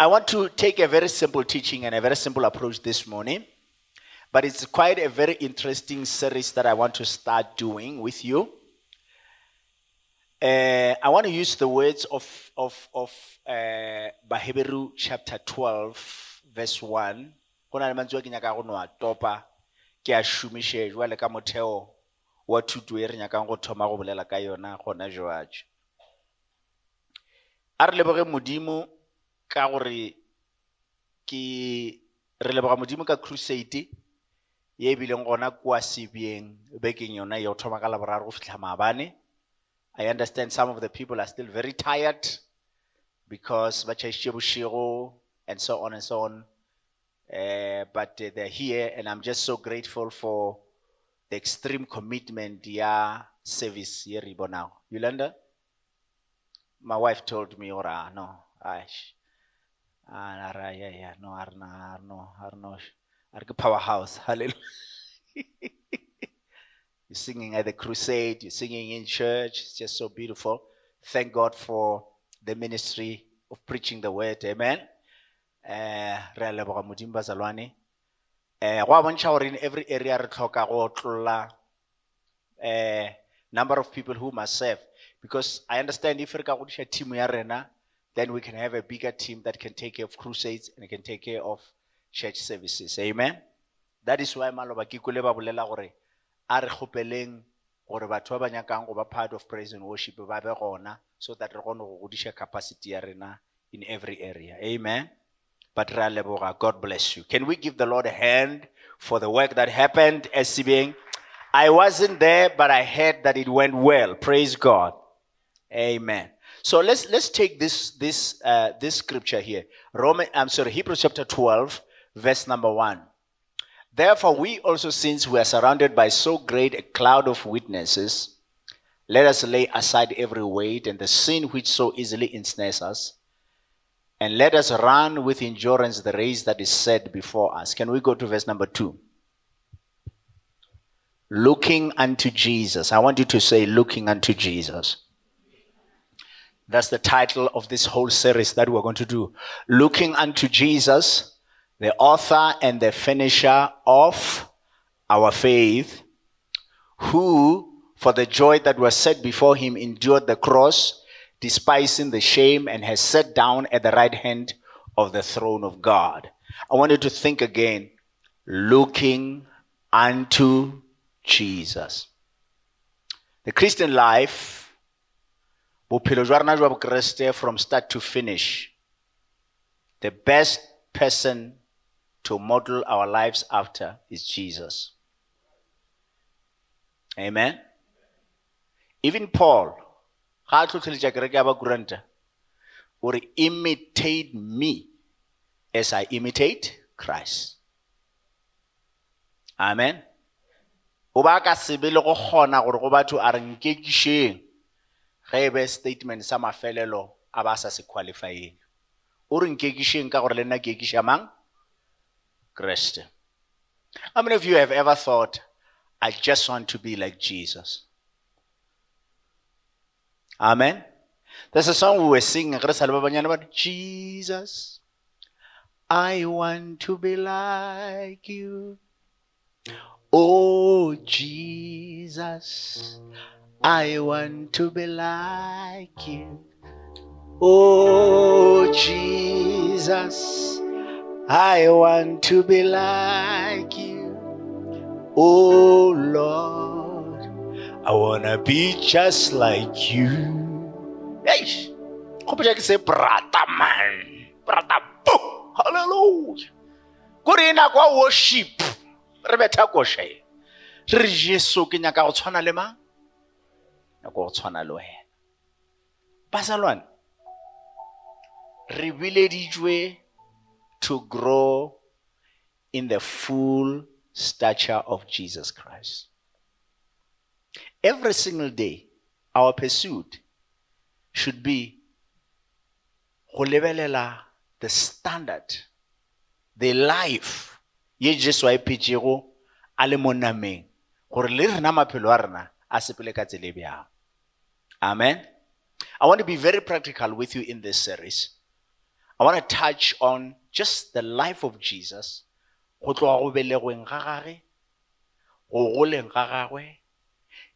I want to take a very simple teaching and a very simple approach this morning, but it's quite a very interesting series that I want to start doing with you. Uh, I want to use the words of, of, of uh, chapter 12, verse 1. Go na le ke nyakang go no a topa, ke a šomiše ka motheo wa thuto e re nyakang go thoma go bolela ka yona gona jwatše. A re modimo ka gore ke re leboga modimo ka crusade ye bileng gona bekeng yona go thoma ka laboraro go fitlha maabane i understand some of the people are still very tired because ba tšhaisitše bošego and so on and so on. Uh, but uh, they're here and i'm just so grateful for the extreme commitment ya service ye re bonago yolanda my wife told me ora no ash Ah, yeah, yeah, no, don't know. I don't powerhouse, hallelujah. you're singing at the crusade, you're singing in church, it's just so beautiful. Thank God for the ministry of preaching the word, amen. Eh, re a leboga modimo bazalwane eh go a bontšha gore in every area re tlhoka go tlolla eh number of people who must serve because i understand if re ka godiša team ya rena then we can have a bigger team that can take care of crusades and can take care of church services. Amen. That is why maloba ke kule ba bolela gore a re kgopeleng gore batho ba ba nyakang go ba part of praise and worship so that re kgone go capacity ya rena in every area. Amen. But leboga. God bless you. Can we give the Lord a hand for the work that happened as being? I wasn't there, but I heard that it went well. Praise God. Amen. So let's let's take this this uh, this scripture here. Roman, I'm sorry, Hebrews chapter 12, verse number one. Therefore, we also, since we are surrounded by so great a cloud of witnesses, let us lay aside every weight and the sin which so easily ensnares us, and let us run with endurance the race that is set before us. Can we go to verse number two? Looking unto Jesus. I want you to say, looking unto Jesus. That's the title of this whole series that we're going to do. Looking unto Jesus, the author and the finisher of our faith, who, for the joy that was set before him, endured the cross, despising the shame, and has sat down at the right hand of the throne of God. I want you to think again, looking unto Jesus. The Christian life, bophelo jwa rena jwa bokeresete from start to finish, the best person to model our lives after is Jesus. Amen. Even Paul, ga a tlhotlheletša kereke ya bakuranta, o imitate me as I imitate Christ. Amen. O ba ka sebe le go kgona gore go batho a re nkekišeng ge e be statement sa mafelelo a ba sa se qualifyeng. O re nkekišeng ka gore le nna ke mang? Kriste. How many of you have ever thought, I just want to be like Jesus? Amen. There's a song we were singing. re sa le ba banyane ba Jesus, I want to be like you. Oh, Jesus, I want to be like you. Oh, Jesus, I want to be like you. Oh, Lord, I want to be just like you. Eish. Kgopotša ke se brata man. Brata boom. Hallelujah. Kore nako ya worship. Re betha. Re re Jesu ke nyaka go tshwana le mang? Nyaka go tshwana le wena. Bazalwane. Re bileditšwe to grow in the full stature of Jesus Christ. Every single day, our pursuit should be go lebelela the standard, the life ye Jesu a iphetšego a le mo gore le rena maphelo a rena a sepele ka tsela e bjang. Amen. I want to be very practical with you in this series. I want to touch on just the life of Jesus.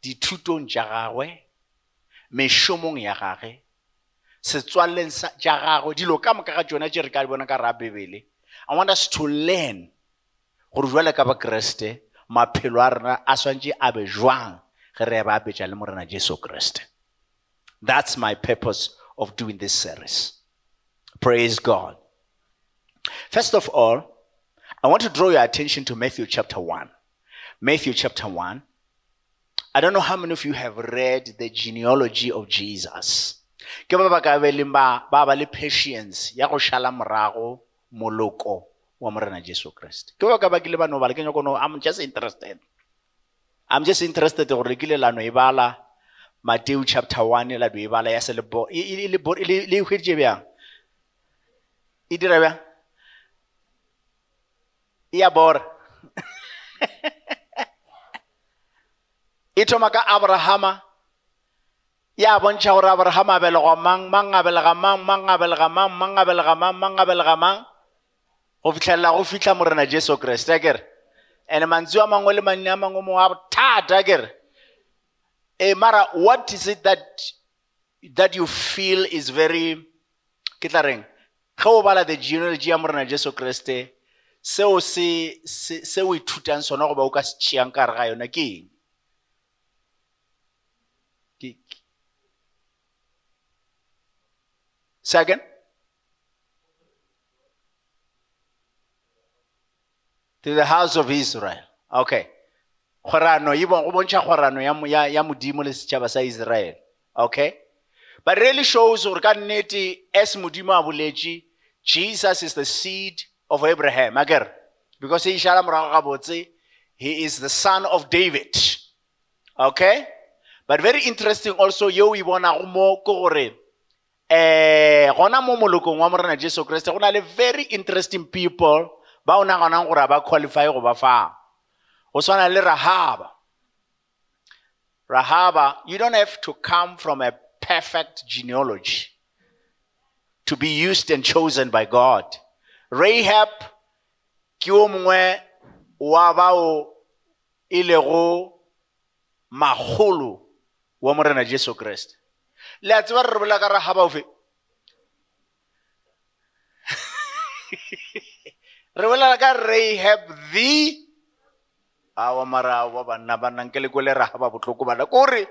Dithutong tša gagwe, mešomong ya gagwe, setswaleng tša gagwe, dilo ka moka ga tšona tše re ka bona ka ra bebele. I want us to learn gore jwale ka bakreste maphelo a rena a swantše a be jwang ge re ba apetša le morena jesu that's my purpose of doing this series praise god. First of all i want to draw your attention to matthew chapter 1 matthew chapter 1 i don't know how many of you have read the genealogy of jesus. Ke ba ba ka be ba ba le patience ya go šala morago moloko wa morena jesu kreste ke ba ka bakile ba no ke nyako i'm just interested. I'm just interested gore le lano e bala mateo chapter 1 la do e bala ya selebo. Le e hwedije bjang? E dira bjang? E ya bora e thoma ka abrahama. Ya bontšha gore abrahama a belegwa mang? Mang a belega mang? Mang a belega mang? Mang a belega mang? Mang a belega mang? Go fitlhelela go fitlha morena jesu kreste kere? And mantsi a mangwe le manne a mangwe mo a thata kere mara what is it that that you feel is very ke tla reng ge the genealogy ya morena jesu kreste seo se se o ithutang sona goba o ka se tšeang ka re ga yona ke eng Second, to the house of Israel. Okay. Kgorano, e go bontšha kgorano ya ya modimo le setšhaba sa Israel. Okay? But really shows gore ka nnete as modimo a boletše Jesus is the seed of Abraham. Ager? Because he išala morago gabotse he is the son of David. Okay? But very interesting also yo e bonago mo ke gore eh gona mo molokong wa morena jesu kreste go na le very interesting people ba o naganang gore ba qualify go ba fa go swana le rahaba. Rahaba you don't have to come from a perfect genealogy to be used and chosen by god. Rahab ke o mongwe wa bao lego magolo wa morena jesu bolela ka rahab the awa mara wa banna ba nnang ke le kwele rahaba botlhoko bana. Kore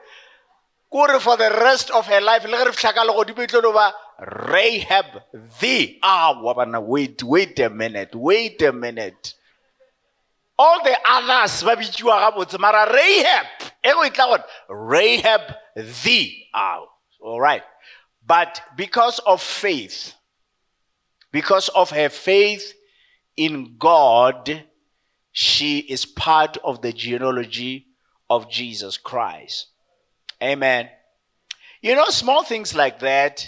kore for the rest of her life le ge re fitlha ka legodimo itlolo ba rahab the awa. Banna wait wait a minute wait a minute. All the others ba bitsiwa gabotse mara rahab e go itla gone rahab the awa. All right. But because of faith because of her faith in God, she is part of the genealogy of Jesus Christ. Amen. You know, small things like that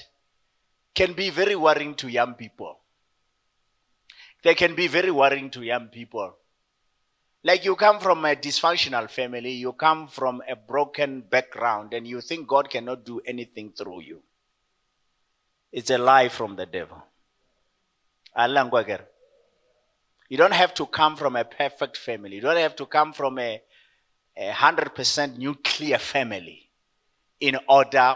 can be very worrying to young people. They can be very worrying to young people. Like you come from a dysfunctional family, you come from a broken background, and you think God cannot do anything through you. It's a lie from the devil. You don't have to come from a perfect family. You don't have to come from a, a 100% nuclear family in order.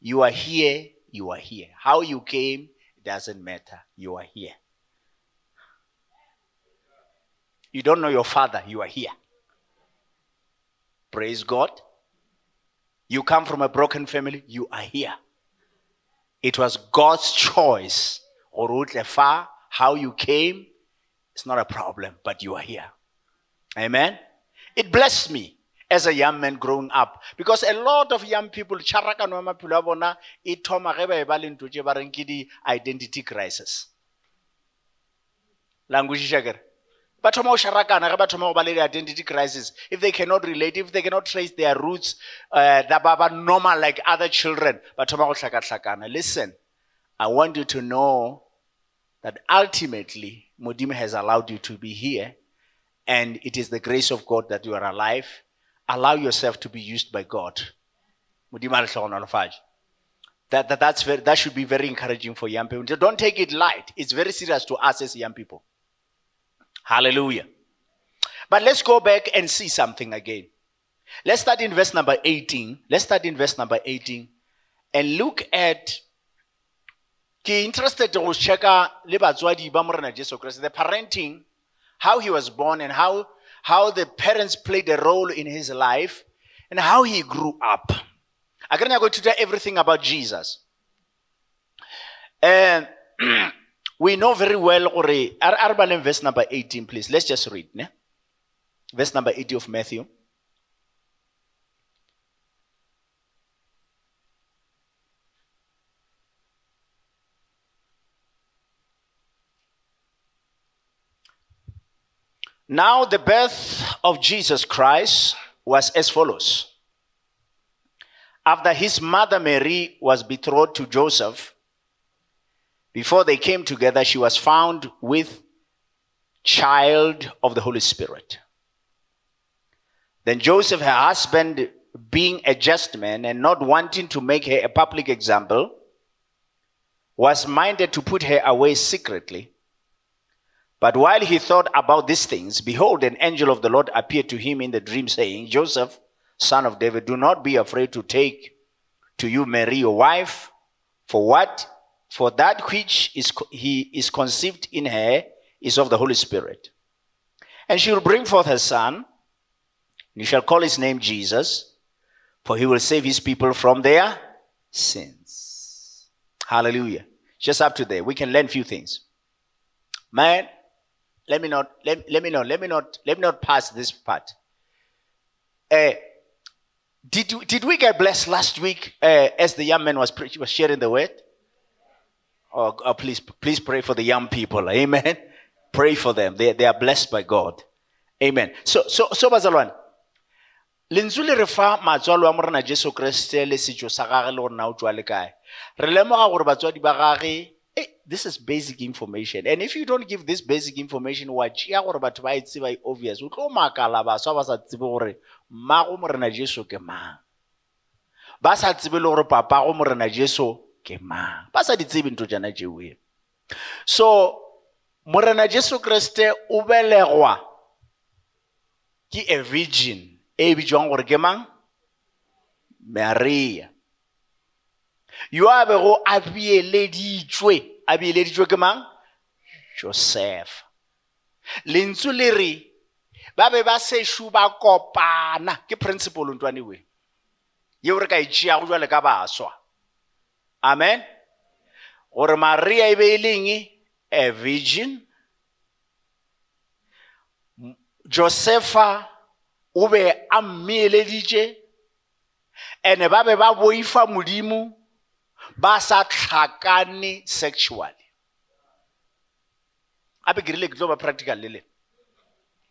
You are here, you are here. How you came, doesn't matter. You are here. You don't know your father, you are here. Praise God. You come from a broken family, you are here. It was God's choice. far, how you came, it's not a problem, but you are here. Amen. It blessed me as a young man growing up because a lot of young people charakano ya maphelo a di-identity crisis language kere ba thoma go sharakana ge ba thoma go ba le di-identity crisis if they cannot relate if they cannot trace their roots uh, that ba ba normal like other children ba thoma go hlakahlakana listen i want you to know that ultimately modimo has allowed you to be here and it is the grace of god that you are alive allow yourself to be used by god modimo a re tlhogonolofatše That, that, that's very, that should be very encouraging for young people. Don't take it light. It's very serious to us as young people. Hallelujah. But let's go back and see something again. Let's start in verse number 18. Let's start in verse number 18 and look at ke interested to check le batswadi ba morena jesu christ the parenting how he was born and how how the parents played a role in his life and how he grew up I can going to tell everything about Jesus. And we know very well, Arban verse number 18, please. Let's just read. Ne? Verse number 80 of Matthew. Now, the birth of Jesus Christ was as follows. After his mother Mary was betrothed to Joseph, before they came together, she was found with child of the Holy Spirit. Then Joseph, her husband, being a just man and not wanting to make her a public example, was minded to put her away secretly. But while he thought about these things, behold, an angel of the Lord appeared to him in the dream, saying, Joseph, son of David, do not be afraid to take to you Mary, your wife, for what? For that which is he is conceived in her is of the Holy Spirit. And she will bring forth her son, and you shall call his name Jesus, for he will save his people from their sins. Hallelujah. Just up to there. We can learn few things. Man, let me not let, let me not let me not let me not pass this part. Uh, did, did we get blessed last week uh, as the young man was, was sharing the word? Oh, oh, please, please pray for the young people. Amen. Pray for them. They, they are blessed by God. Amen. So, so, so bazalwane. lentswe le re fa matswalo a morena jesu kreste le setso sa gage le gore na o tswa le kae re lemoga gore batswadi ba gage hey, this is basic information and if you don't give this basic information wa tšea gore batho ba e tseba obvious o tlo makala baswa ba sa tsebe gore mmago morena jesu ke mang ba sa tsebe le gore papago morena jesu ke ba sa di tsebe ntho jana jeoe so morena jesu kreste o belegwa ke a virgin e bitswang gore ke mang? Maria. Yo a bego a beeleditšwe a beeleditšwe ke mang? Joseph. Lentswe le re ba be ba sešo ba kopana ke principle ntwane we yeo re ka e tšeago jwale ka baswa amen. Gore maria e be e leng a virgin. Josefa o be a mmeeleditše ene ba be ba boifa modimo ba sa tlhakane sexually. Gape ke rile ke tlo ba practical le le.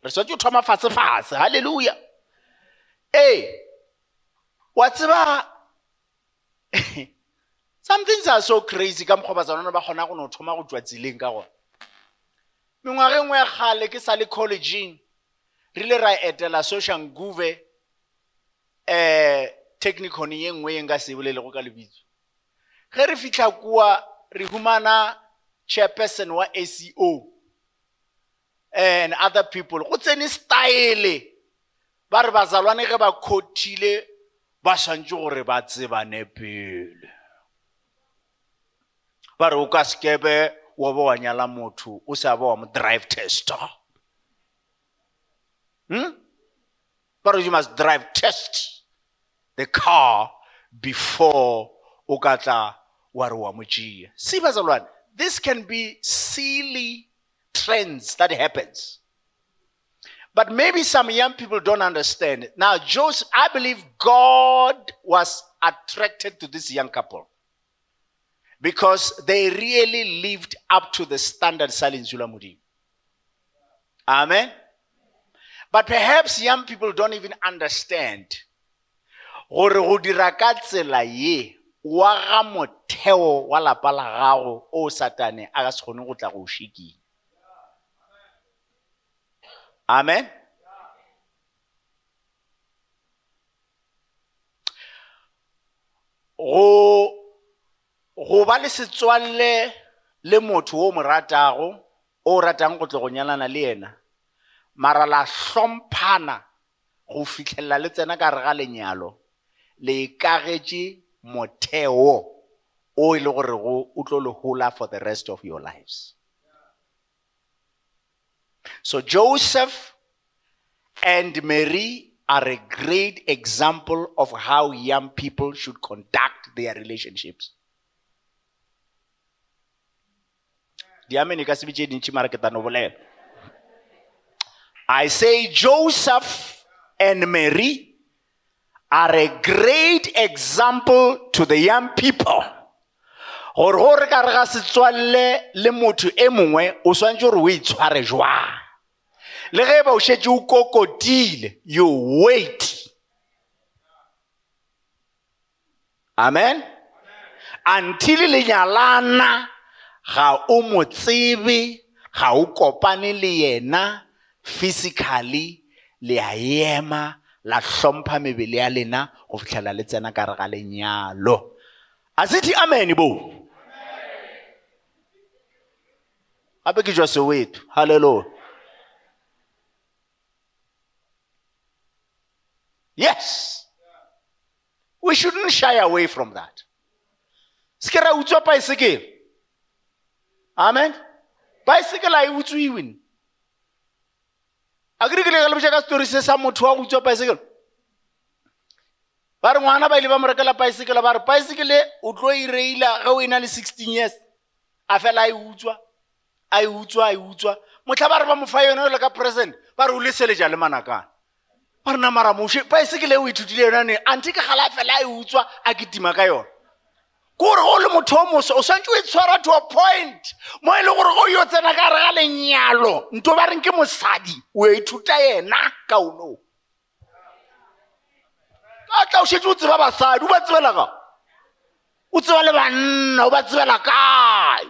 Re swatse o thoma fatshe-fatshe. Halleluja ee wa tseba some things are so crazy ka mokgwa batsanana ba kgona go no thoma go tswa tseleng ka gona mengwaga ngwe ya kgale ke sa le collegeng re ile ra etela social nguve um technicon ye nngwe ye nka se bolelego ka lebitso. Ge re fitlha kua re humana chairperson wa aco and other people. Go tsene style ba re bazalwane ge ba khothile ba swantse gore ba tsebane pele ba re o ka sekebe wa ba wa nyala motho o sa ba wa mo drive tester hmm? ba re you must drive test the car before o ka tla wa re wa mo tšea see bazalwane this can be silly trends that happens. But maybe some young people don't understand. Now, Joseph, I believe God was attracted to this young couple because they really lived up to the standard Salin Zulamudi. Amen. But perhaps young people don't even understand. gore go dira ka tsela ye wa ga motheo wa lapa la gago o satane a ka se kgone go tla go Amen. go go ba le setswalle le motho o mo ratago o ratang go tle go nyalana le yena mara la hlomphana go fitlhelela le tsena ka re ga lenyalo le ikagetše motheo o e le gore go o le hola for the rest of your lives. So joseph and mary are a great example of how young people should conduct their relationships diamene ka sebe bitše dintši mare ke i say joseph and mary are a great example to the young people. Gore go re ka re ga setswalle le motho e mongwe o swantse gore o itshware jwang? Le ge ba o šetse o kokotile you wait. Amen? Until le nyalana ga o mo tsebe ga o kopane le yena physically le a ema la hlompha mebele ya lena go fitlhela le tsena ka re ga lenyalo. A sethi amen bo? Gape ke jwa soweto. Halleloa yes. We shouldn't shy away from that. Se ke ra utswa baesekele amen. Bicycle a e utswiwe a kere ke le ka ka story se sa motho wa go utswa baesekele ba re ngwana ba ile ba baesekele ba baesekele o tlo e reila ge o na le sixteen years. A fela a e utswa e utswa e utswa motlha ba re ba mo fa ka present ba re o le manakana ba re namara moše baesekele o ithutile yonane ante ke gala fela a e ka ke gore go le motho o moso o swantse o e tshwara to a point mo e le gore go yo tsena ka re ga lenyalo nto ba reng ke mosadi o ithuta yena ka ono ka tla o šetse o tseba basadi o ba tsebela ka o tseba le banna o ba tsebela kae?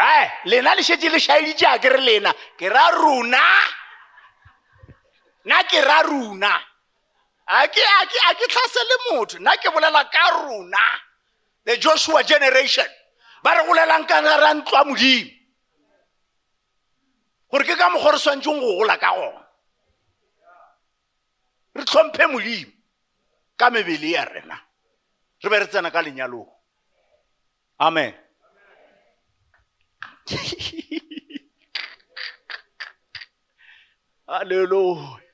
Ai lena le šetse le šaeditše a ke re lena ke ra runa? Nna ke ra runa a ke tlhasele motho nna ke bolela ka rona the joshua generation. Ba re bolelang ka ra a modimo. Gore ke ka mokgwa re swantšeng go gola ka gona re tlhomphe modimo ka mebele ya rena. Re be re tsena ka lenyalong. Amen. Halleluja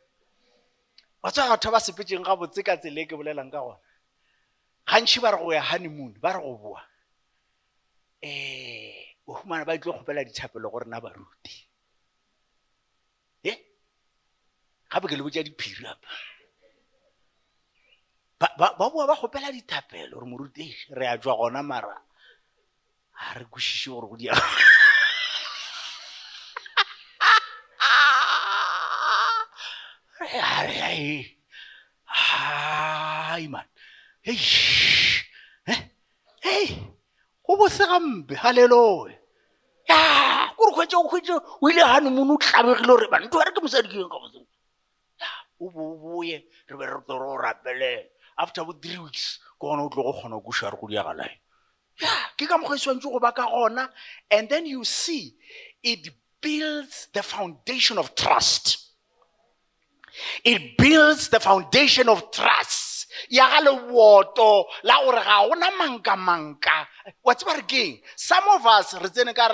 wa tswa batho ba sepetseng gabotse ka tsela e ke bolelang ka gona. Gantšhi ba re go ya honeymoon ba re go boa um o humana ba tlo kgopela dithapelo go rena baruti e gape ke le botsa diphiri apa ba boa ba kgopela dithapelo gore moruti re a jwa gona mara ga re kwešiše gore go dia hai man. Hei eh? hei go bose gampe halleluja ya kore kgwetse o kgwetse o ile gane mono o tlabegile gore banto re ke mosadi ke eng ka botse o bo o boye re be re o after bo three weeks ke gona o tlo go kgona go re go ya go ba and then you see it builds the foundation of trust it builds the foundation of trust. Ya ga la gore ga gona manka-manka wa tseba some of us re tsene ka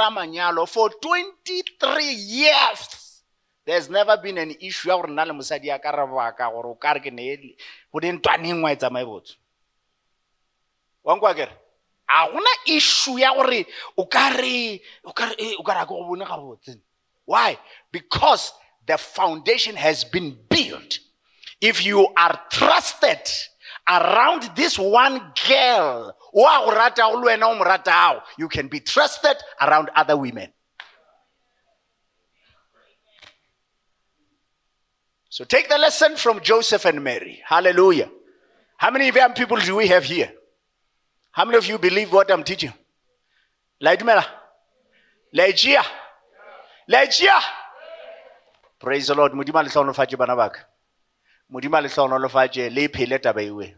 for 23 years there's never been an issue ya gore le mosadi ya ka re baka gore o ka re ke ne go dintwaneng wa e botse? Wankwa kere a gona issue ya gore o ka re o ka re eh, a ke go bone gabotse why? Because the foundation has been built. If you are trusted around this one girl, you can be trusted around other women. So take the lesson from Joseph and Mary. Hallelujah. How many young people do we have here? How many of you believe what I'm teaching? Laidmela? Laigia? Laigia? Praise the lord. Modimo a le tlhonolofatše bana baka modimo a le hlonolofatše le phele taba ewe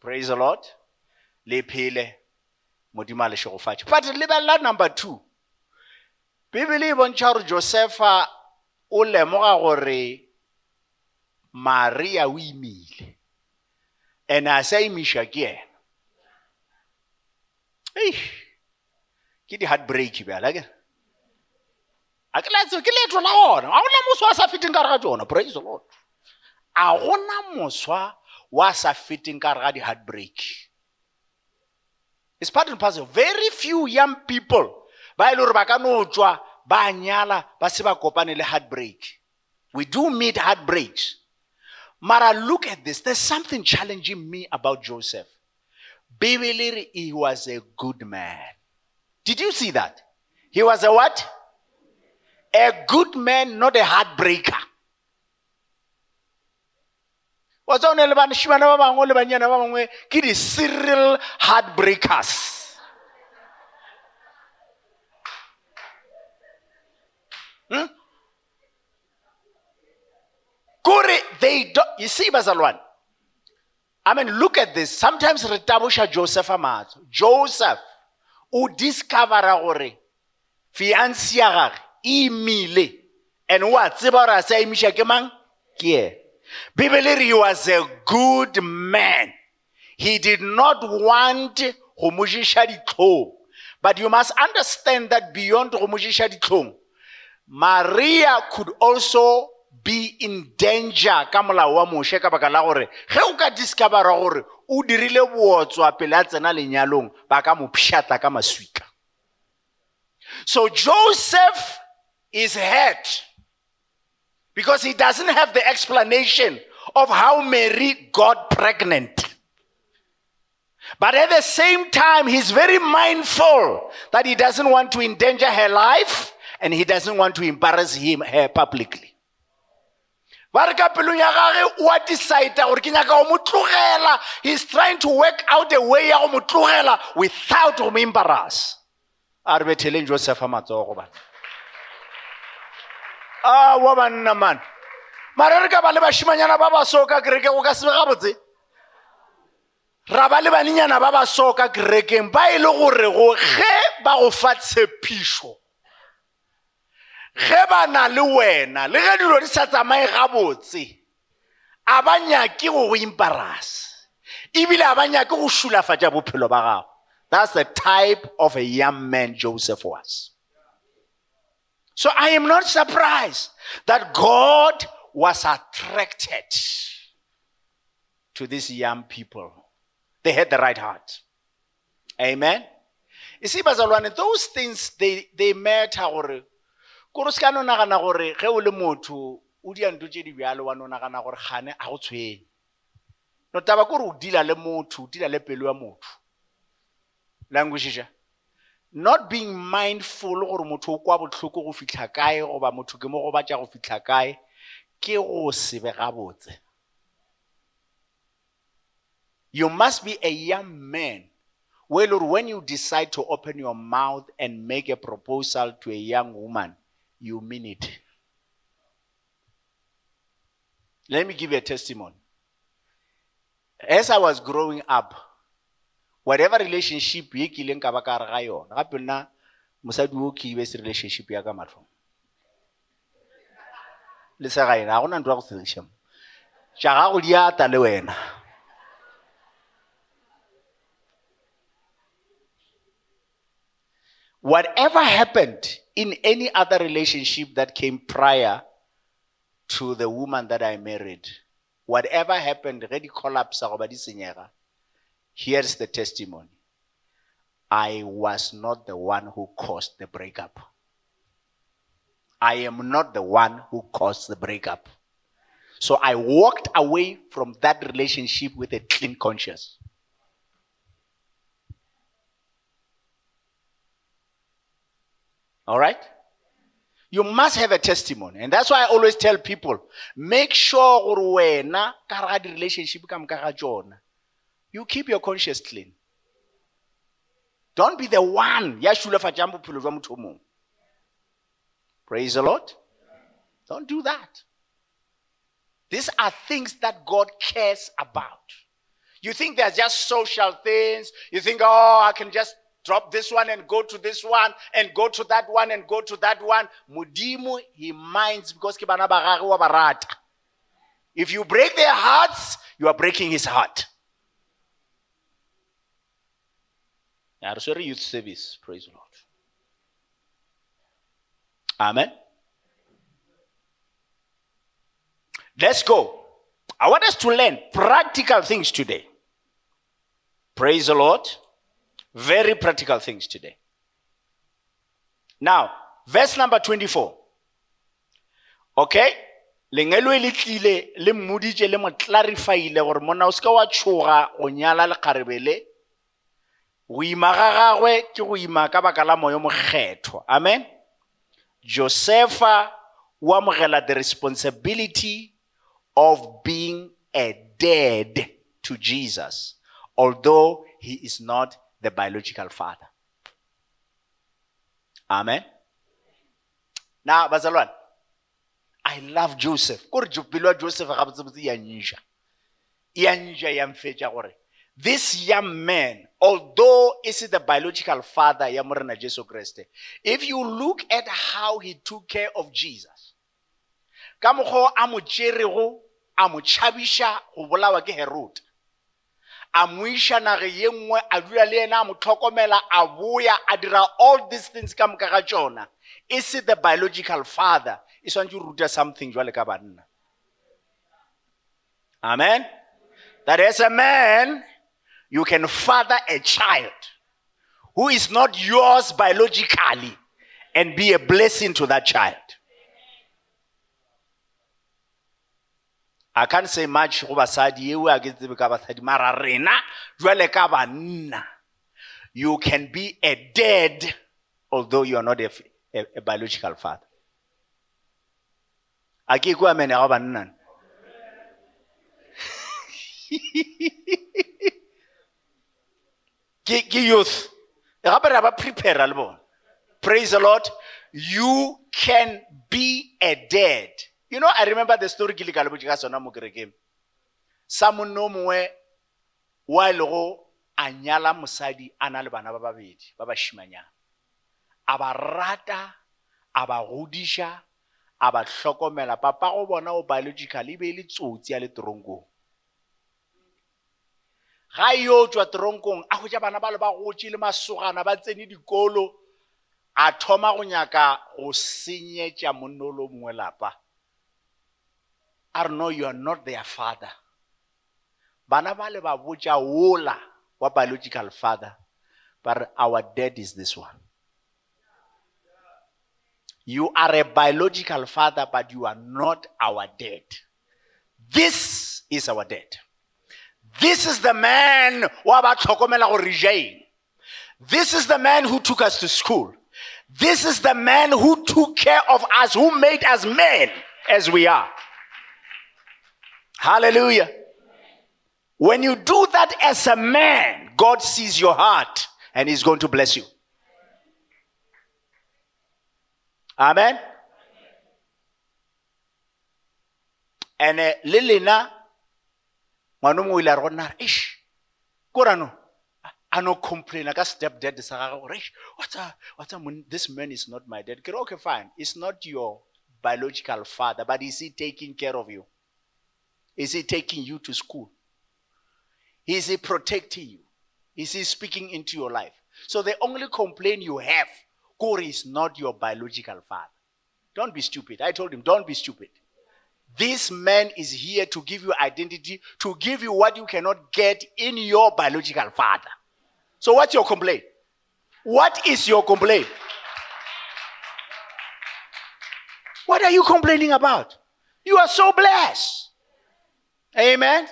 praise the lord. Le phele modimo a le but lebelela number two. Bibele e bontšha gore josefa o lemoga gore maria o imile. And a sa imiša ke ena ke di-heartbreak bjala ke ke leeto la ona ga gona moswa a sa feteng ka re ga tsona praise the lord. A gona moswa wa sa feteng ka re ga di-heartbreak it's part and parcel. Very few young people ba e le gore ba ka no tswa ba nyala ba se ba kopane le heartbreak. We do meet heartbreaks. Mara look at this. There's something challenging me about joseph. Bibele he was a good man. Did you see that? He was a what a good man not a heartbreaker wa tsone le bashimana ba bangwe le banyana ba bangwe ke di-serial heartbreakers Hmm? Kore, they do, you see, Bazalwan. I mean, look at this. Sometimes retabusha Joseph amat. Joseph, o discover gore fiancé ya imile. And wa tseba gore a sa imiša ke mang? Ke bibele re he was a good man. He did not want go mojiša ditlhong. But you must understand that beyond go mojiša ditlhong maria could also be in danger ka molao wa moše ka baka la gore ge o ka discovera gore o dirile bootswa pele a tsena lenyalong ba ka ka maswika. So joseph is hurt because he doesn't have the explanation of how mary got pregnant. But at the same time he's very mindful that he doesn't want to endanger her life and he doesn't want to embarrass him her publicly. He's trying to work out a way ya without mo embarrass. A Ah, a wa banna man. Mare re ka ba le ba baso ka kereke go ka sebe gabotse. Ra ba le banenyana ba baso ka kerekeng ba e le gore go ge ba go fa tshepišo ge ba na le wena le ge dilo di sa tsamaye gabotse a ba nyake go go embarrass ebile a ba nyake go šulafatša bophelo ba gago. That's the type of a young man joseph was so i am not surprised that god was attracted to these young people. They had the right heart. Amen. You see bazalwane those things they, they matter gore kore se ka no nagana gore ge o le motho o dianto tse di bjalo wa no gore dila le dila le language not being mindful gore motho o kwa botlhoko go fitlha kae goba motho ke mo go batša go fitlha kae ke go se gabotse. You must be a young man well or when you decide to open your mouth and make a proposal to a young woman you mean it. Let me give you a testimony. As i was growing up whatever relationship ye ke ileng ka ba ka re ga yona gape nna mosadi ke ibe se relationship ya ka matlhong le segaena ga gona ntho ya go segiša mo. Tša gago di le wena. Whatever happened in any other relationship that came prior to the woman that I married, whatever happened, ready collapse, goba di senyega, here's the testimony. I was not the one who caused the breakup. I am not the one who caused the breakup. So I walked away from that relationship with a clean conscience. All right? You must have a testimony. And that's why I always tell people make sure wena ka gare ga you keep your conscience clean. Don't be the one. Praise the Lord. Don't do that. These are things that God cares about. You think they're just social things. You think, oh, I can just drop this one and go to this one and go to that one and go to that one. Mudimu, he minds because if you break their hearts, you are breaking his heart. Arsori Youth Service, praise the Lord. Amen. Let's go. I want us to learn practical things today. Praise the Lord. Very practical things today. Now, verse number 24. Okay? lengelo e le tlile le mmoditše le mo clarifyile gore monna o seka wa tšhoga go nyala go ima ga gagwe ke go ima ka baka la moyo mokgethwa. Amen? Josepha o amogela the responsibility of being a dead to jesus although he is not the biological father. Amen? Now bazalwane i love joseph. Kore pelo ya joseph gabotsebotse ya nja ya nja ya mfetša gore this young man, although is the biological father, Yamurana Jesu Christ, if you look at how he took care of Jesus, ka mokgwa a mo tšerego a mo tšhabiša go bolawa ke herod. A mo iša nage ye nngwe a dula le ena a mo tlhokomela a boya a dira all these things ka moka ga tšona. The biological father? E swantse ruta something jwale ka banna. Amen? That as a man you can father a child who is not yours biologically and be a blessing to that child. I can't say much you can be a dead although you are not a, a, a biological father. A ke mene ga banna ke youth. Gape re ba prepare le bone praise the lord. You can be a dead you know i remember the story ke le ka le botse ka sona mo kerekeng. Sa monne o mongwe wa e lego a nyala mosadi a na le bana ba babedi ba bašimanyana a ba rata a ba godiša a ba hlokomela. Papa go bona o biological e be e le tsotsi ya le toronkong ga yo tswa toronkong a ja bana ba le ba gotse le masogana ba tsene dikolo a thoma go nyaka go senyetša monno lo mongwe lapa. A re no you are not their father. Bana ba le ba botša wola wa biological father but our dad is this one. You are a biological father but you are not our dad. This is our dad this is the man This is the man who took us to school. This is the man who took care of us, who made us men as we are. Hallelujah. When you do that as a man, God sees your heart and He's going to bless you. Amen. And uh, Lilina ngwana mongwe o ile a re go nna re ish kore no a no complaina ka step dad sa what's a, what's a, this man is not my dad. Ke okay fine. It's not your biological father but is he taking care of you? Is he taking you to school? Is he protecting you? Is he speaking into your life? So the only complaint you have Kore is not your biological father. Don't be stupid. I told him don't be stupid this man is here to give you identity, to give you what you cannot get in your biological father. So, what's your complaint? What is your complaint? What are you complaining about? You are so blessed. Amen.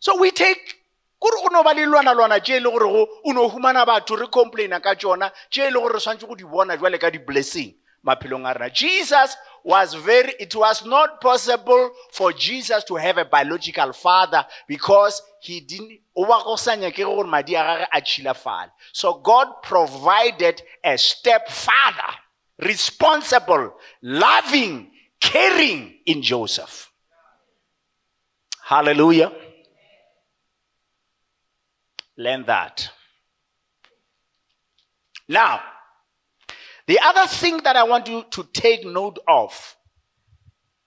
So we take kore go no ba le lwana-lwana tše e le gore go o no humana batho re complaina ka tšona tše e le gore re swantse go di bona jwale ka di-blessing maphelong a rena jesus was very, it was not possible for Jesus to have a biological father because he didn't, so God provided a stepfather, responsible, loving, caring in Joseph. Hallelujah. Learn that. Now, the other thing that I want you to take note of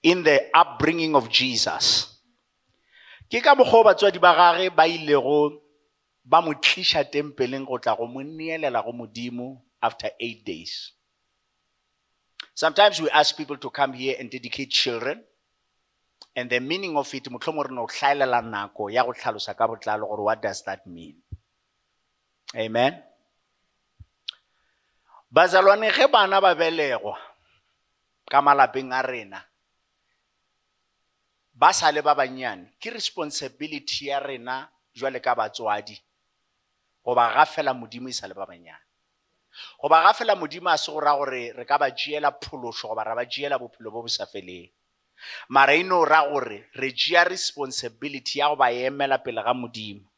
in the upbringing of Jesus ke ka ba ba tempeleng go tla go go modimo after eight days. Sometimes we ask people to come here and dedicate children and the meaning of it motlhomo re no hlaelela nako ya go tlhalosa ka botlalo gore what does that mean? Amen bazalwane ge bana ba belegwa ka malapeng a rena ba sa le ba bannyane ke responsibility ya rena jwale ka batswadi. Go ba gafela modimo e sa le ba bannyane. Go ba gafela modimo a se go gore re ka ba jeela pholoso goba ra ba jeela bophelo bo bo sa feleng. Mara e no ra gore re tšea responsibility ya go ba emela pele ga modimo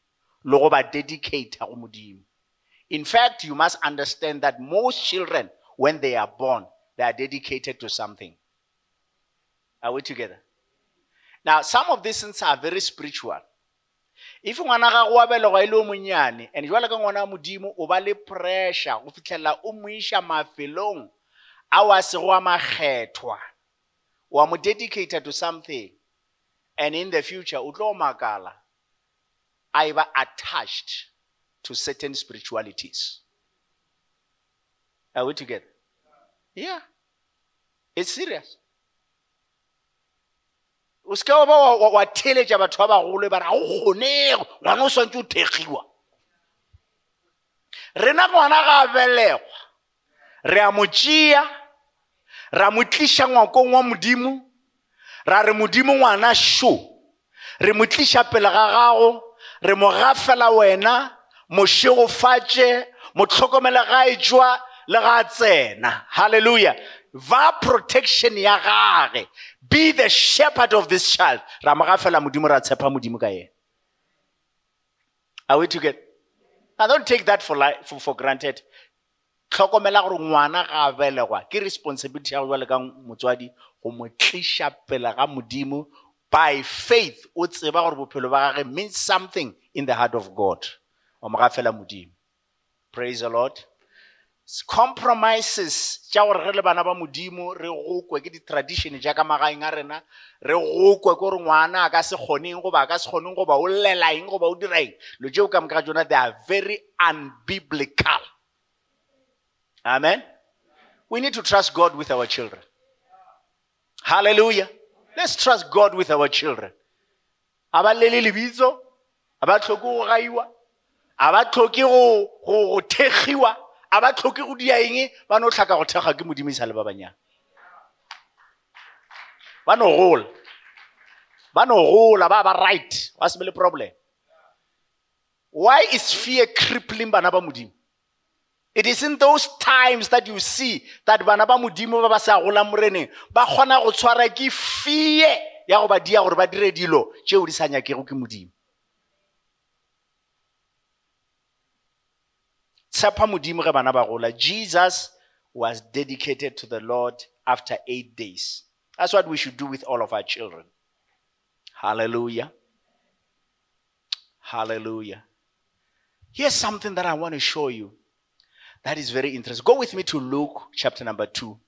le go ba dedicata go modimo in fact you must understand that most children when they are born they are dedicated to something. Are we together? Now some of these things are very spiritual. If ngwana gago wa belegwa e le and jwale ka ngwana wa modimo o pressure go fitlhelela o mafelong a wa mo dedicated to something and in the future o tlo makala attached to certain spiritualities. Are we together? Yeah. It's serious. O seke wa ba wa- theletša batho ba bagolo ba re ga o kgonego ngwana o swantse o thegiwa rena ngwana ga a belegwa re a mo tšea ra mo tliša ngwakong wa modimo ra re modimo ngwana šo re mo tliša pele ga gago re mo gafela wena mošegofatše motlhokomele ga e jwa le ga tsena. Halleluja va protection ya gage. Be the shepherd of this child. Ra mo gafela modimo ra tshepa modimo ka yena. Are we together? Now don't take that for, li- for, for granted. Tlhokomela gore ngwana ga belegwa. Ke responsibility ya go jwale ka motswadi go mo tliša pele ga modimo. By faith o tseba gore bophelo ba gage means something in the heart of god o mo modimo. Praise the lord. Compromises tša gore re le bana ba modimo re gokwe ke di-tradition jaaka magaeng a rena re gokwe ke gore ngwana a ka se kgoneng goba a ka se kgoneng goba o llela eng goba o dira eng. Lo tšeo ka moka ga tsona they are very unbiblical. Amen? We need to trust god with our children. Hallelujah. Let's trust god with our children. A ba llele lebitso a ba tlhoke go gaiwa a ba tlhoke go thegiwa a ba go dia eng? Ba no tlhaka go thekga ke modimo isa le ba banyana ba no gola. Ba no gola ba ba right wa se le problem. Why is fear crippling bana ba modimo? It is in those times that you see that bana ba modimo ba ba sa golang moreneng ba kgona go tshwara ke fear ya go ba dia gore ba dire dilo tšeo di sa nyakego ke modimo tshepa modimo ge bana ba gola jesus was dedicated to the lord after eight days. That's what we should do with all of our children. Hallelujah. Hallelujah. Here's something that i want to show you that is very interesting. Go with me to luke chapter number 2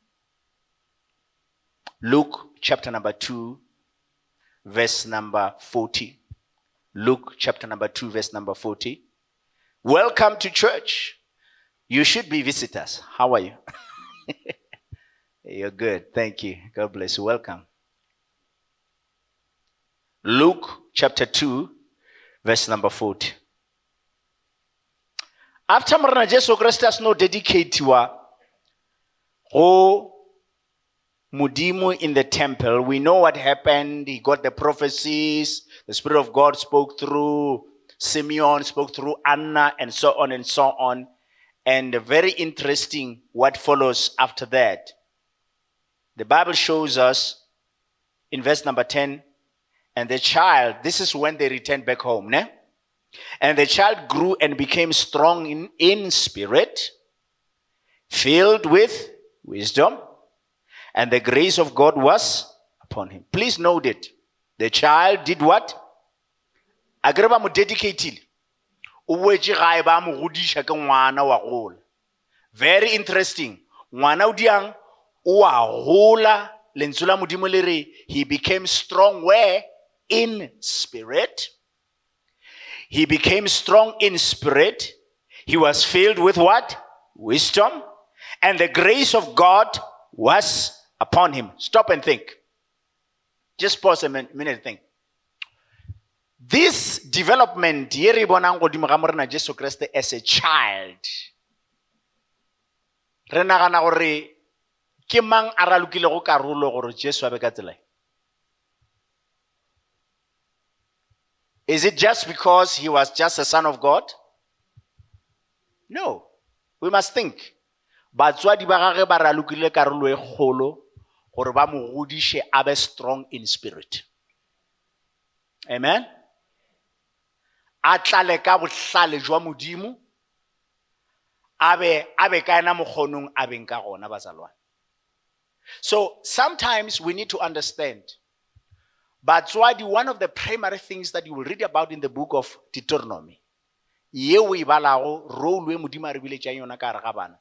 luke chapter number 2 verse number 40 luke chapter number 2 verse number 40 Welcome to church. You should be visitors. How are you? You're good. Thank you. God bless you. Welcome. Luke chapter 2, verse number 40. After Morena Jesu Christus no dedicate wa go Mudimu in the temple, we know what happened. He got the prophecies. The Spirit of God spoke through Simeon, spoke through Anna, and so on and so on. And very interesting what follows after that. The Bible shows us in verse number 10 and the child, this is when they returned back home. Ne? And the child grew and became strong in, in spirit, filled with wisdom, and the grace of God was upon him. Please note it. The child did what? A ba mo dedicatile. O boetse gae ba mo godiša ke ngwana wa gola. Very interesting. Ngwana o diang? O a gola lentswe la modimo le re he became strong where? In spirit. He became strong in spirit. He was filled with what? Wisdom. And the grace of god was upon him. Stop and think. Just pause a minute and think this development ye re bonang godimo ga morena jesu kreste as a child. Re nagana gore ke mang a ralokilego karolo gore jesu a be ka tsela e? is it just because he was just a son of god? No. We must think. Batswadi ba gage ba ralokile karolo e kgolo gore ba mo godiše a be strong in spirit. Amen a tlale ka bohlale jwa modimo a be a be ka ena mokgonong a beng ka gona bazalwane. So sometimes we need to understand batswadi one of the primary things that you will read about in the book of deuteronomy ye o e balago role e modimo a re biletšang yona ka gare ga bana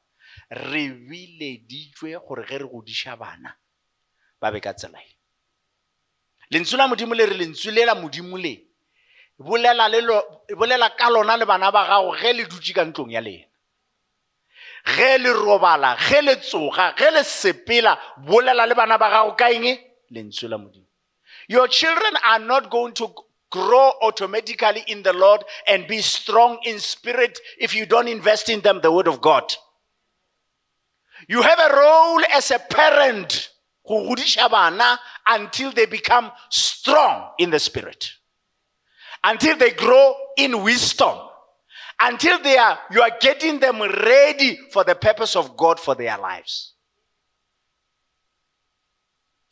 re bileditšwe gore ge re godiša bana ba be ka tsela e. Lentswe la modimo le re lentswe le modimo le bolela le bolela ka lona le bana ba gago ge le dutse ka ntlong ya lena. Ge le robala ge le tsoga ge le sepela bolela le bana ba gago ka eng? Lentswe la modimo. Your children are not going to grow automatically in the lord and be strong in spirit if you don't invest in them the word of god. You have a role as a parent go godiša bana until they become strong in the spirit until they grow in wisdom. Until they are you are getting them ready for the purpose of god for their lives.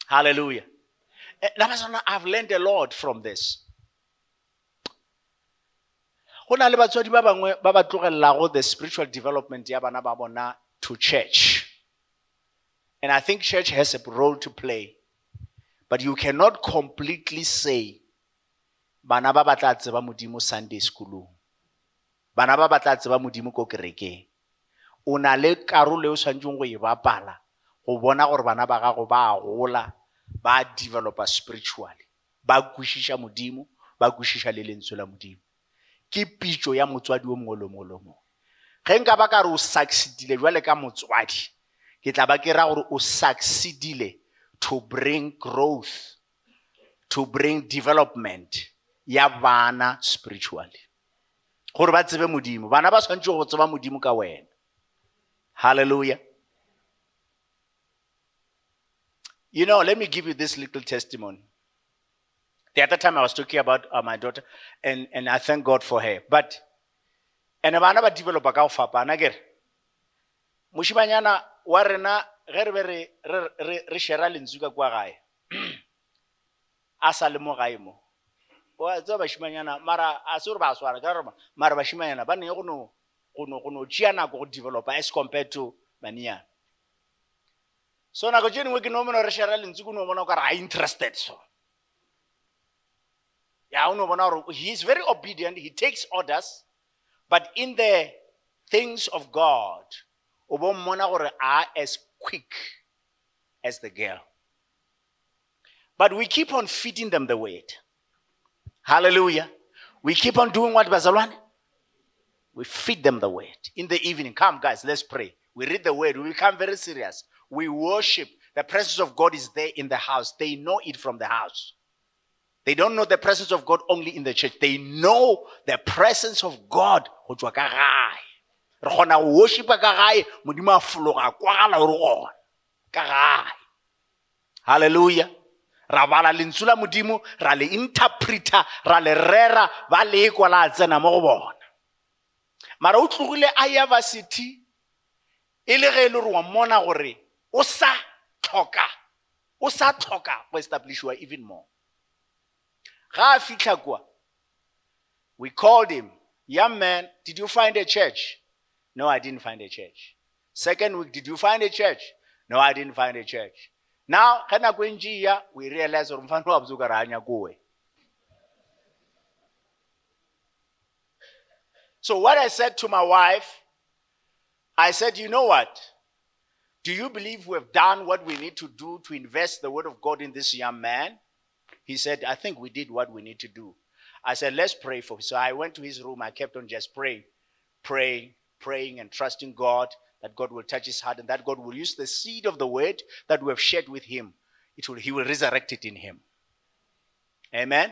Hallelujah. Eh, i've learned a lot from this. Go na le batswadi ba bangwe ba ba tlogelellago the spiritual development ya bana ba bona to church. And i think church has a role to play. But you cannot completely say bana ba ba tla tseba modimo sunday schoolong. Bana ba batla tseba modimo ko kerekeng. O na le karolo e o tshwanetseng go e bapala go bona gore bana ba gago ba gola ba developa spiritually ba kwešiša modimo ba kwešiša le lentswe la modimo. Ke pitso ya motswadi o mongwe le mongwe le mongwe. Ge nka ba ka o succeedile jwale ka motswadi ke tla ba ke ra gore o succeedile to bring growth to bring development ya bana spiritually. Gore ba tsebe modimo bana ba tshwanetse go tseba modimo ka wena. Hallelujah. You know let me give you this little testimony. The other time i was talking about uh, my daughter and, and i thank god for her but and bana ba developa ka go fapana kere. Mošimanyana wa rena ge re be re- shera lentswe ka kwa gae a sa le mo gae wa tseba bašimanyana mara a se gore ba swara ka mara bašimanyana ba ne go no tšea nako go developa as compared to baniana so nako tše dingwe ke no bona re shera lentswe ke no bona ga interested so. Ya o no bona gore he is very obedient he takes orders but in the things of god o bo mmona gore as quick as the girl. But we keep on feeding them the word hallelujah. We keep on doing what bazalwane we feed them the word. In the evening come guys let's pray. We read the word. We become very serious. We worship. The presence of god is there in the house. They know it from the house. They don't know the presence of god only in the church. They know the presence of god. Go tswa ka gae. Re kgona go worshipa ka gae. Modimo a fologa a kwagala gore gona. Ka gae. Halleluja ra bala lentswe la modimo ra le interpreta ra le rera ba le ekwa la tsena mo go bona. Mara o tlogile a ya varsity e le ge e le gore wa mmona gore o sa tlhoka o sa tlhoka go even more. Ga a fitlha kwa we called him young man did you find a church? No i didn't find a church. Second week did you find a church? No i didn't find a church now ge nako e ntši ya we realize gore mfana wa botse o ka re anya So, what I said to my wife, I said, you know what? Do you believe we've done what we need to do to invest the word of God in this young man? He said, I think we did what we need to do. I said, let's pray for him. So I went to his room. I kept on just praying, praying, praying, and trusting God that God will touch his heart and that God will use the seed of the word that we have shared with him. It will, he will resurrect it in him. Amen.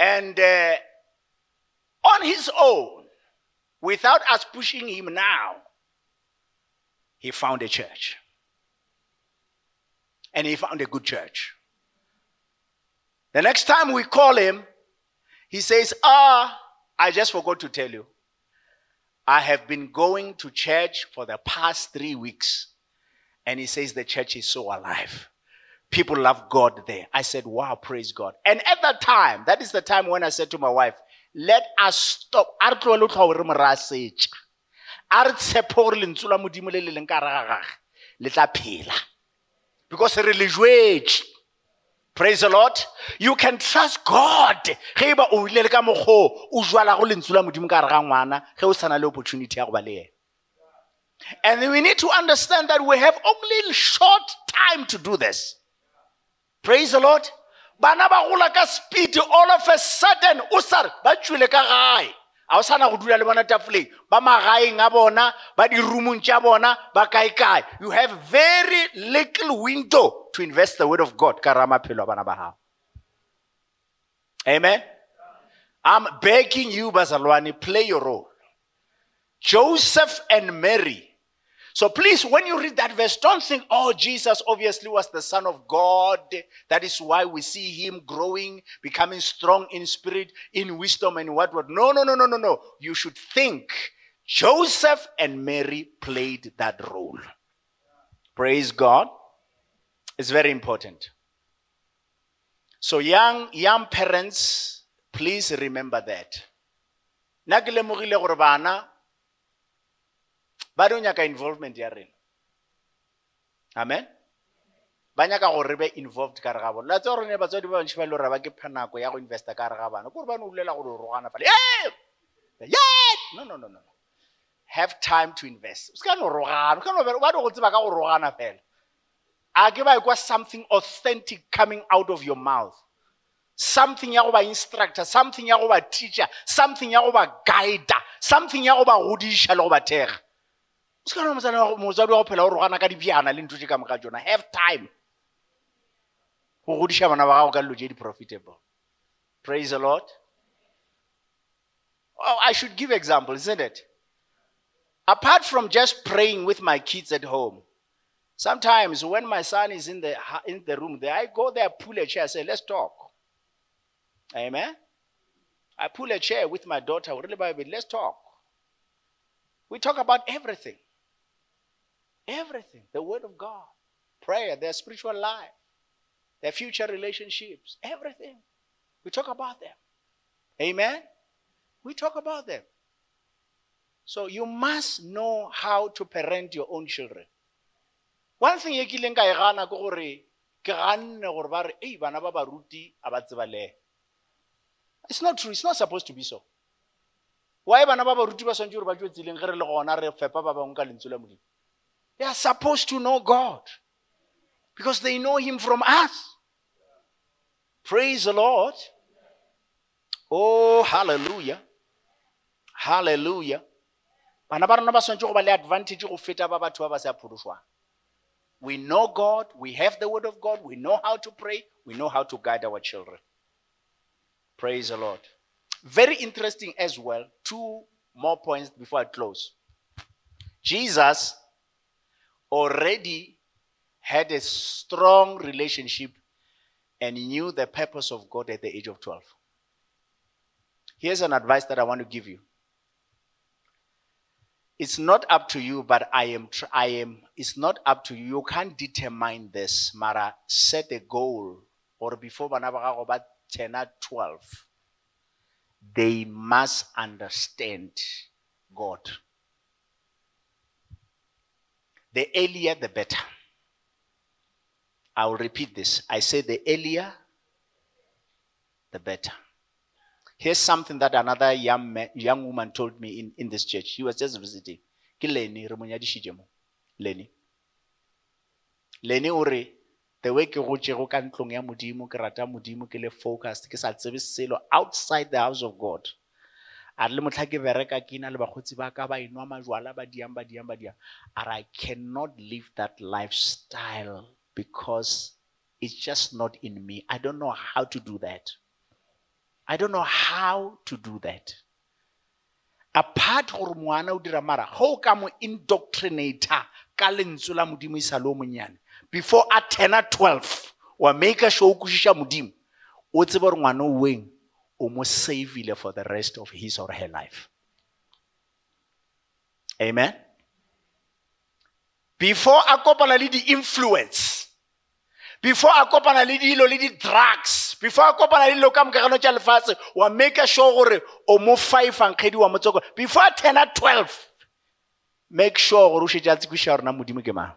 And uh, on his own, without us pushing him now, he found a church. And he found a good church. The next time we call him, he says, Ah, I just forgot to tell you. I have been going to church for the past three weeks. And he says the church is so alive. People love God there. I said, Wow, praise God. And at that time, that is the time when I said to my wife, Let us stop because re le praise the lord. You can trust god. Ge ba o le ka o la modimo ka re ga ngwana ge o le opportunity ya go ba le ena and we need to understand that we have only short time to do this. Praise the lord. Bana ba gola ka speed all of a sudden o sa re ba tswile ka gae ga o sana go dula le bona tafoleng. Ba magaeng a bona ba dirumong tša bona ba kae-kae. You have very little window to invest the word of god ka ra maphelo a bana ba gago amen? I'm begging you bazalwane play your role. Joseph and mary so please, when you read that verse, don't think, oh, Jesus obviously was the Son of God. That is why we see him growing, becoming strong in spirit, in wisdom, and what what. No, no, no, no, no, no. You should think Joseph and Mary played that role. Praise God. It's very important. So, young, young parents, please remember that ba nyaka involvement ya rena. Amen? Ba nyaka gore be involved ka re ga bona. La tse gore ne batswadi ba bantšhi ba le gore ba ke phanako ya go investa ka re ga bana kore ba ne o bolela gore o rogana fale no no no no have time to invest. O se ka no rogana no ba di go tseba ka go rogana fela. A ke ba ekwa something authentic coming out of your mouth. Something ya go ba instructor something ya go ba teacher something ya go ba guider something ya go ba godiša le go ba thega tsona have time. Di-profitable praise the lord. Oh, i should give example isn't it? Apart from just praying with my kids at home sometimes when my son is in the, in the room there i go there pull a chair say let's talk. Amen? I pull a chair with my daughter let's talk. We talk about everything Everything. The Word of God, prayer, their spiritual life, their future relationships, everything. We talk about them. Amen? We talk about them. So you must know how to parent your own children. One thing ye kileng ka e gana ke gore ke ganne gore ba re ei bana ba baruti a ba tseba le it's not true it's not supposed to be so why bana ba baruti ba swantse gore ba tšwe tseleng ge re le gona re fepa ba bangwe ka lentswe la modimo they are supposed to know God because they know Him from us. Praise the Lord. Oh, hallelujah. Hallelujah. we know god we have the word of god we know how to pray we know how to guide our children praise the lord very interesting as well two more points before i close jesus already had a strong relationship and knew the purpose of God at the age of 12. Here's an advice that I want to give you. It's not up to you, but I am, I am, it's not up to you. You can't determine this, Mara. Set a goal, or before about 10 or 12, they must understand God. The earlier, the better. I will repeat this. I say the earlier, the better. Here's something that another young, man, young woman told me in, in this church. She was just visiting. Ke Lenny, re mo nyadišitše mo. Lenny. Lenny o re, the way ke gotšego ka ntlong ya modimo ke rata modimo ke le focused ke sa tsebe selo outside the house of god a re le motlha ke bereka ke ina le bakgotsi ba ka ba enwa majwala ba diang ba diang ba diang i cannot live that lifestyle because it's just not in me. I don't know how to do that. I don't know how to do that. Apart gore ngwana o dira mara ga o ka mo indoctrinator ka lentswe la modimo e sa le o monnyane before a 10 a 12 wa make sure o kwešiša modimo o tsebe gore ngwana o weng o mo savile for the rest of his or her life. Amen? Before a kopana le di-influence before a kopana le dilo le di-drugs before a kopana le dilo ka mokagano tša lefatshe wa make sure gore o mo five nkgedi wa motsoko. Before 10 a 12 make sure gore o šetse a tsekiša rona modimo ke mang?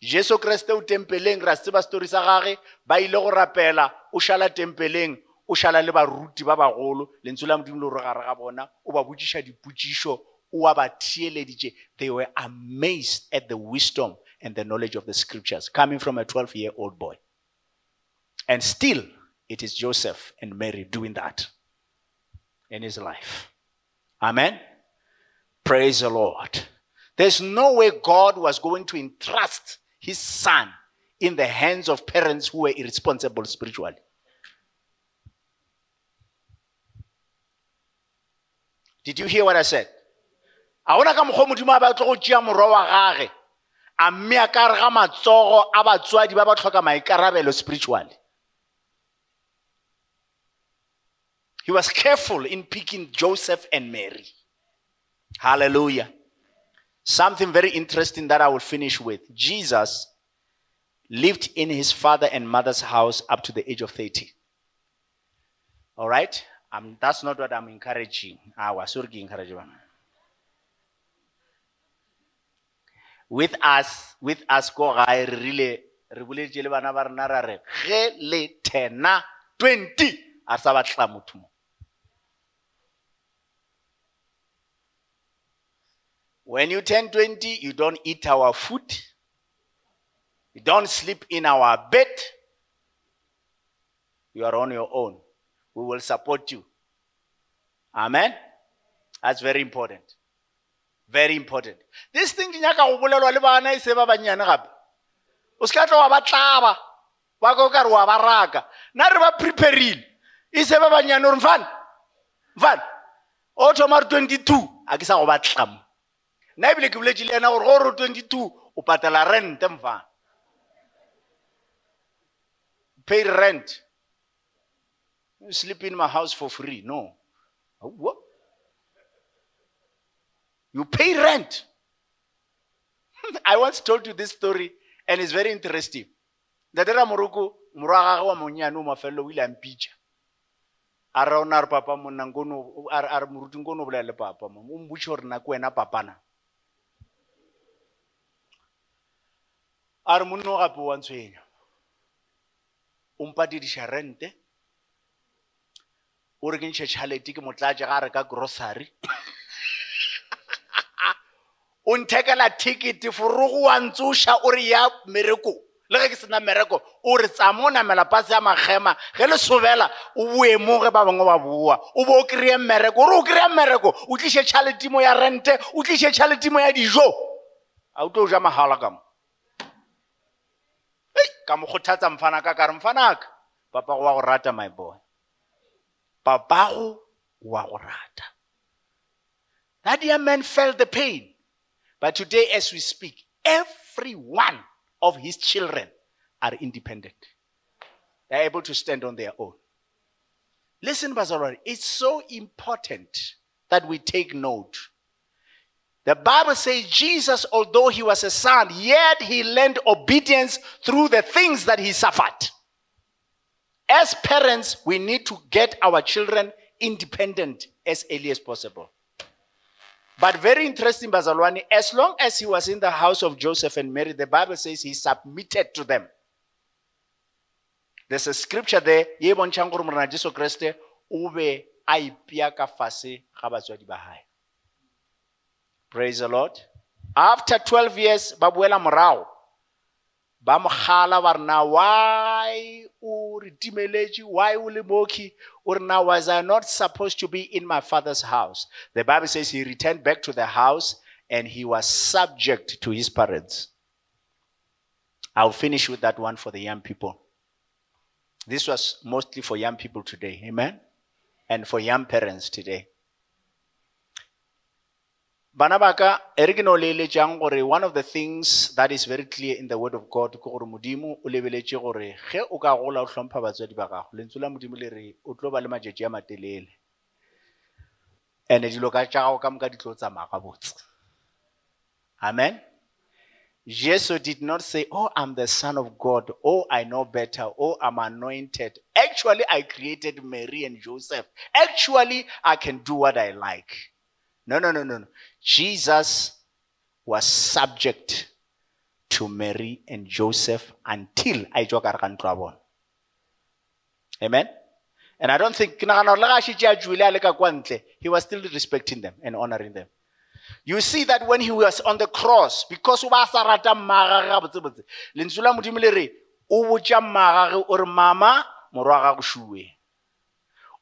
Jesu kreste o tempeleng ra se tseba story sa gage ba ile go rapela o šala tempeleng o šala le baruti ba bagolo lentswe la modimo le gare ga bona o ba botšiša dipotšišo o a ba thieleditše they were amazed at the wisdom and the knowledge of the scriptures coming from a 12 year old boy. And still it is joseph and mary doing that in his life. Amen. Praise the lord. There's no way god was going to entrust his son in the hands of parents who were irresponsible spiritually. Did you hear what I said? a gona ka mokgwa modimo a batlo go tšea morwa wa gage a mme a ka re ga matsogo a batswadi ba ba tlhoka maikarabelo spiritually he was careful in picking joseph and mary hallelujah Something very interesting that I will finish with. Jesus lived in his father and mother's house up to the age of 30. All right? Um, that's not what I'm encouraging. I was encouraging. With us, with us, go gae re rile re boleditše le bana ba rena ra re ge le tena 20 a sa batla motho mo When you turn 20, you don't eat our food. You don't sleep in our bed. You are on your own. We will support you. Amen. That's very important. Very important. This thing ke nyaka go bolelwa le bana e se ba bannyane gape. O se ka tla wa ba tlaba. Wa go ka re wa ba raka. Na re ba prepareile. E se ba bannyane gore mfana. Mfana. O thoma re 22 a ke sa go o pay rent sleep in my house for free. No. Uh, what? you pay rent. I once told you this story and it's very interesting. Ntatera moroko morwa gage wa monnyane o mafelelo o ile a mpitša. A re ona papa monna nkono a re moruti nkono o bolela le papa o nako wena papana. A re monno gape wa ntshwenya. O mpatediša rente o re ke ntšhe tšhalete ke motlatse ga re ka grocery. O nthekela tickete forogo wa ntsoša o re ya mereko. Le ge ke sena mereko o re tsa mo namela pase ya magema. Ge le sobela o boemoge ba bangwe ba boa. O bo o kry-e mmereko ore o kry-e mmereko o tliše tšhaletimo ya rente o tliše tšhaletimo ya dijo. A o tlo o ja mahala ka mo. Ka mo kgothatsa mfana ka re mfanaka papago wa go rata my boy papago wa go rata. That young man felt the pain. But today as we speak every one of his children are independent. They're able to stand on their own. Listen bazalwane it's so important that we take note. The Bible says Jesus, although he was a son, yet he learned obedience through the things that he suffered. As parents, we need to get our children independent as early as possible. But very interesting, Bazalwani, as long as he was in the house of Joseph and Mary, the Bible says he submitted to them. There's a scripture there, praise the lord after 12 years ba boela morago ba mo gala ba re why o re why o le moki o was i not supposed to be in my father's house? The bible says he returned back to the house and he was subject to his parents. I'll finish with that one for the young people. This was mostly for young people today. Amen? And for young parents today bana ba ka e one of the things that is very clear in the word of god ke gore modimo o lebeletše gore ge o ka gola o hlompha batswadi ba ba le matšatši a matelele and dilo ka tša gago ka moka di amen Jesus did not say, Oh, I'm the Son of God. Oh, I know better. Oh, I'm anointed. Actually, I created Mary and Joseph. Actually, I can do what I like. No, no, no, no. no. Jesus was subject to Mary and Joseph until I joke a kantra. Amen. And I don't think he was still respecting them and honoring them. You see that when he was on the cross, because o ba sa rata mmagage ga botsebotse lentswe la modimo le re re mama morwa ga go šue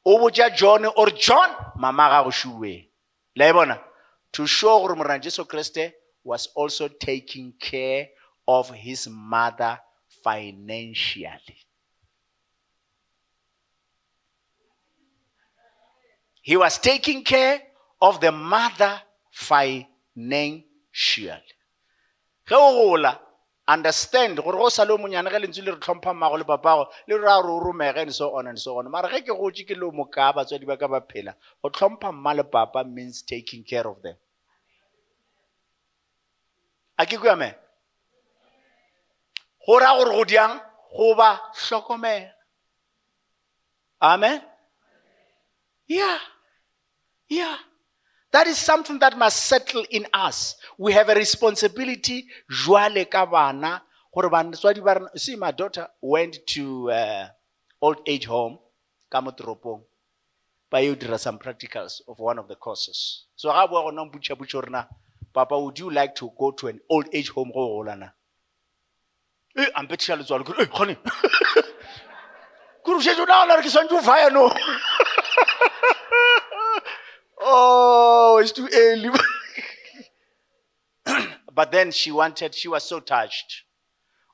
o botša john o re john mama la e bona to show gore morena jesu was also taking care of his mother financially. He was taking care of the mother financially. Ge o understand gore go sa le monyane ge lentswe le re tlhompha mmago le papago le ra gore o romege and so on and so on. Mara ge ke gotse ke le mo ka batswadi ba ka ba phela go tlhompha mma le papa means taking care of them. A ke kua me? Go ra gore go diang? Go ba hlokomela. Amen? Yeah. Yeah that is something that must settle in us. We have a responsibility. See, my daughter went to uh, old age home, Kamotoropong, by some practicals of one of the courses. So, Papa, would you like to go to an old age home? Eh, I'm betting you eh, honey. Kuru shejo na la ke sanju fire no. It's too early. but then she wanted, she was so touched.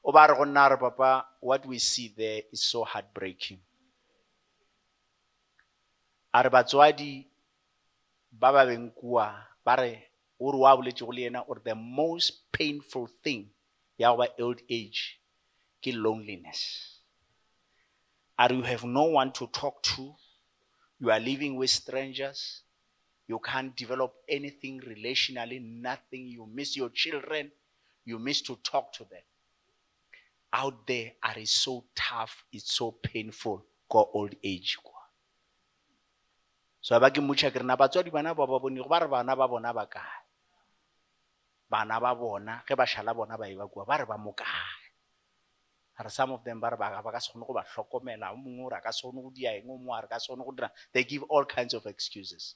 Papa, what we see there is so heartbreaking. a re batswadi ba the most painful thing go ba old age ke loneliness are you have no one to talk to you are living with strangers you can't develop anything relationally, nothing. You miss your children. You miss to talk to them. Out there, it so tough, it's so painful, go old age. so ba ke motšha ke re na batswadi bana ba ba bone ba re bana ba bona ba kae bana ba bona ge ba šala bona ba e ba ba re ba mo kae are some of them ba re ba ka se go ba hlokomela mongwe o re ka se go dia eng o mongwe re ka se go dira they give all kinds of excuses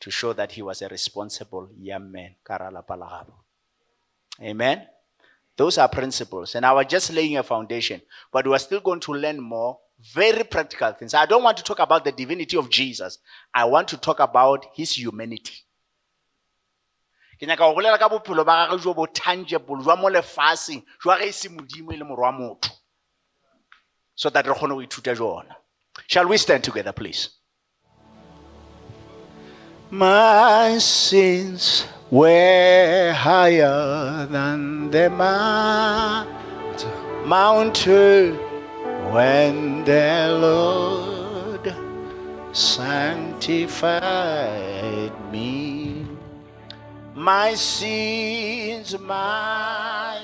to show that he was a responsible young man. Amen. Those are principles. And I was just laying a foundation. But we're still going to learn more very practical things. I don't want to talk about the divinity of Jesus. I want to talk about his humanity. so that shall we stand together please my sins were higher than the mountain when the Lord sanctified me. My sins, my